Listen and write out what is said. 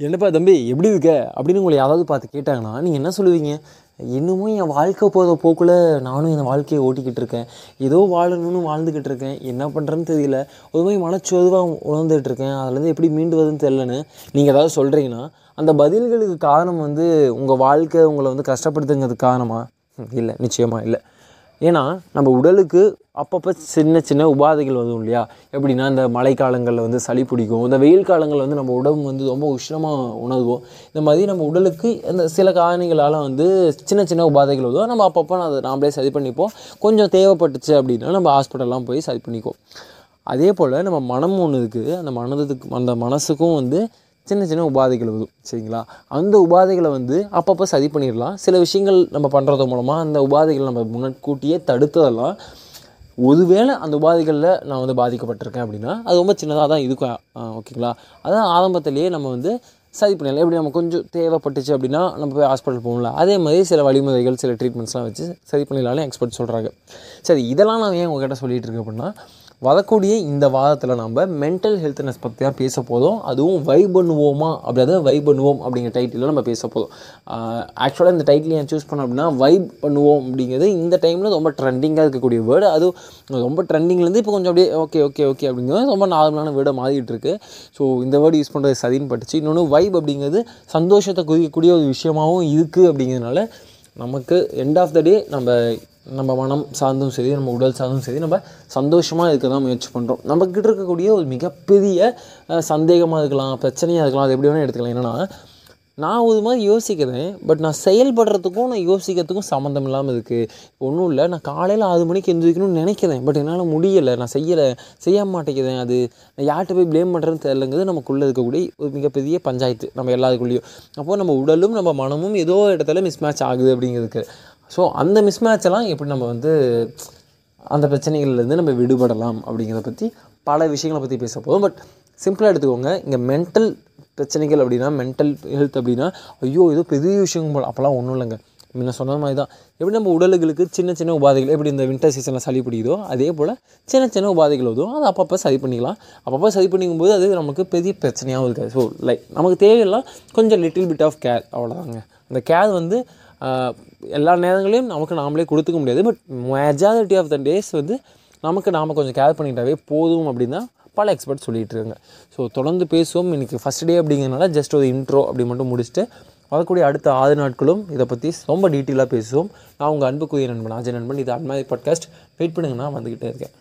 என்னப்பா தம்பி எப்படி இருக்க? அப்படின்னு உங்களை யாராவது பார்த்து கேட்டாங்கன்னா நீங்கள் என்ன சொல்லுவீங்க? இன்னமும் என் வாழ்க்கை போகிற போக்கில் நானும் என் வாழ்க்கையை ஓட்டிக்கிட்டு இருக்கேன். ஏதோ வாழணும்னு வாழ்ந்துக்கிட்டு இருக்கேன். என்ன பண்ணுறேன்னு தெரியல. ஒரு மாதிரி மனச்சோதுவாக உணர்ந்துகிட்டு இருக்கேன். அதுலேருந்து எப்படி மீண்டு வருதுன்னு தெரிலன்னு நீங்கள் ஏதாவது சொல்கிறீங்கன்னா அந்த பதில்களுக்கு காரணம் வந்து உங்கள் வாழ்க்கை உங்களை வந்து கஷ்டப்படுத்துங்கிறது காரணமாக இல்லை நிச்சயமாக இல்லை. ஏன்னா நம்ம உடலுக்கு அப்பப்போ சின்ன சின்ன உபாதைகள் வரும் இல்லையா? எப்படின்னா இந்த மழைக்காலங்களில் வந்து சளி பிடிக்கும். இந்த வெயில் காலங்களில் வந்து நம்ம உடம்பு வந்து ரொம்ப உஷ்ணமாக உணர்வோம். இந்த மாதிரி நம்ம உடலுக்கு இந்த சில காரணிகளால் வந்து சின்ன சின்ன உபாதைகள் வரும். நம்ம அப்பப்போ அதை நாமளே சரி பண்ணிப்போம். கொஞ்சம் தேவைப்பட்டுச்சு அப்படின்னா நம்ம ஹாஸ்பிட்டல்லாம் போய் சரி பண்ணிக்குவோம். அதே போல் நம்ம மனம் ஒன்று இருக்குது அந்த மனதுக்கு அந்த மனசுக்கும் வந்து சின்ன சின்ன உபாதைகள் வரும் சரிங்களா? அந்த உபாதைகளை வந்து அப்பப்போ சரி பண்ணிடலாம். சில விஷயங்கள் நம்ம பண்ணுறது மூலமாக அந்த உபாதைகள் நம்ம முன்னாடியே தடுத்ததெல்லாம் ஒருவேளை அந்த உபாதைகளில் நான் வந்து பாதிக்கப்பட்டிருக்கேன் அப்படின்னா அது ரொம்ப சின்னதாக தான் இருக்கும் ஓகேங்களா? அதான் ஆரம்பத்திலேயே நம்ம வந்து சரி பண்ணிடலாம். எப்படி நம்ம கொஞ்சம் தேவைப்பட்டுச்சு அப்படின்னா நம்ம போய் ஹாஸ்பிட்டல் போகணும்ல. அதே மாதிரி சில வழிமுறைகள் சில ட்ரீட்மெண்ட்ஸ்லாம் வச்சு சரி பண்ணிடலாம்னு எக்ஸ்பர்ட் சொல்கிறாங்க சரி இதெல்லாம் நான் ஏன் உங்ககிட்ட சொல்லிகிட்டு இருக்கேன் அப்படின்னா வரக்கூடிய இந்த வாரத்தில் நம்ம மென்டல் ஹெல்த்னஸ் பற்றி தான் பேச போதும் அதுவும் வை பண்ணுவோமா? அப்படியாவது வை பண்ணுவோம் அப்படிங்கிற டைட்டிலில் நம்ம பேச போதும் ஆக்சுவலாக இந்த டைட்டில் ஏன் சூஸ் பண்ணோம் அப்படின்னா வைப் பண்ணுவோம் அப்படிங்கிறது இந்த டைமில் ரொம்ப ட்ரெண்டிங்காக இருக்கக்கூடிய வேர்டு அதுவும் ரொம்ப ட்ரெண்டிங்லேருந்து இப்போ கொஞ்சம் அப்படியே ஓகே ஓகே ஓகே அப்படிங்கிறது ரொம்ப நார்மலான வேர்டாக மாறிட்டு இருக்கு. ஸோ இந்த வேர்டு யூஸ் பண்ணுறது சரின்னு பட்டுச்சு. இன்னொன்று வைப் அப்படிங்கிறது சந்தோஷத்தை குறிக்கக்கூடிய ஒரு விஷயமாகவும் இருக்குது அப்படிங்கிறதுனால நமக்கு எண்ட் ஆஃப் த டே நம்ம நம்ம மனம் சார்ந்தும் சரி நம்ம உடல் சார்ந்தும் சரி நம்ம சந்தோஷமாக இருக்க தான் முயற்சி பண்ணுறோம் நம்மக்கிட்ட இருக்கக்கூடிய ஒரு மிகப்பெரிய சந்தேகமாக இருக்கலாம் பிரச்சனையாக இருக்கலாம் அது எப்படி வேணால் எடுத்துக்கலாம். என்னென்னா நான் ஒரு மாதிரி யோசிக்கிறேன் பட் நான் செயல்படுறதுக்கும் நான் யோசிக்கிறதுக்கும் சம்மந்தம் இல்லாமல் இருக்குது ஒன்றும் இல்லை நான் காலையில் ஆறு மணிக்கு எந்திரிக்கணும்னு நினைக்கிறேன் பட் என்னால் முடியலை. நான் செய்யலை செய்ய மாட்டேங்கிறேன் அது. நான் யார்கிட்ட போய் ப்ளேம் பண்ணுறதுன்னு தெரிலங்கிறது நமக்குள்ளே இருக்கக்கூடிய ஒரு மிகப்பெரிய பஞ்சாயத்து நம்ம எல்லாருக்குள்ளேயும். அப்போது நம்ம உடலும் நம்ம மனமும் ஏதோ இடத்துல மிஸ் மேட்ச் ஆகுது அப்படிங்கிறதுக்கு. ஸோ அந்த மிஸ் மேட்செல்லாம் எப்படி நம்ம வந்து அந்த பிரச்சனைகள்லேருந்து நம்ம விடுபடலாம் அப்படிங்கிறத பற்றி பல விஷயங்களை பற்றி பேச போதும் பட் சிம்பிளாக எடுத்துக்கோங்க இங்கே மென்டல் பிரச்சனைகள் அப்படின்னா மென்டல் ஹெல்த் அப்படின்னா ஐயோ ஏதோ பெரிய விஷயம் போல. அப்போல்லாம் ஒன்றும் இல்லைங்க. முன்ன சொன்ன மாதிரி தான் எப்படி நம்ம உடலுகளுக்கு சின்ன சின்ன உபாதைகள் எப்படி இந்த வின்டர் சீசனில் சளி பிடிக்குதோ அதே போல் சின்ன சின்ன உபாதைகள் வதும் அதை அப்பப்போ சரி பண்ணிக்கலாம். அப்பப்போ சரி பண்ணிக்கும்போது அது நமக்கு பெரிய பிரச்சனையாகவும் இருக்காது. ஸோ லைக் நமக்கு தேவையெல்லாம் கொஞ்சம் லிட்டில் பிட் ஆஃப் கேர் அவ்வளோதாங்க அந்த கேர் வந்து எல்லா நேரங்களையும் நமக்கு நாமளே கொடுத்துக்க முடியாது. But majority of the days வந்து நமக்கு நாம் கொஞ்சம் கேர் பண்ணிட்டாவே போதும் அப்படின்னு தான் பல எக்ஸ்பர்ட் சொல்லிட்டு இருக்காங்க ஸோ தொடர்ந்து பேசுவோம். இன்றைக்கி ஃபஸ்ட் டே அப்படிங்கிறனால ஜஸ்ட் ஒரு இன்ட்ரோ அப்படி மட்டும் முடிச்சுட்டு வரக்கூடிய அடுத்த ஆறு நாட்களும் இதை பற்றி ரொம்ப டீட்டெயிலாக பேசுவோம். நான் உங்கள் அன்புக்குரிய நண்பன் அஜய் நண்பன். இது அன்மாதிரி பாட்காஸ்ட் வெயிட் பண்ணுங்க நான் வந்துக்கிட்டே இருக்கேன்.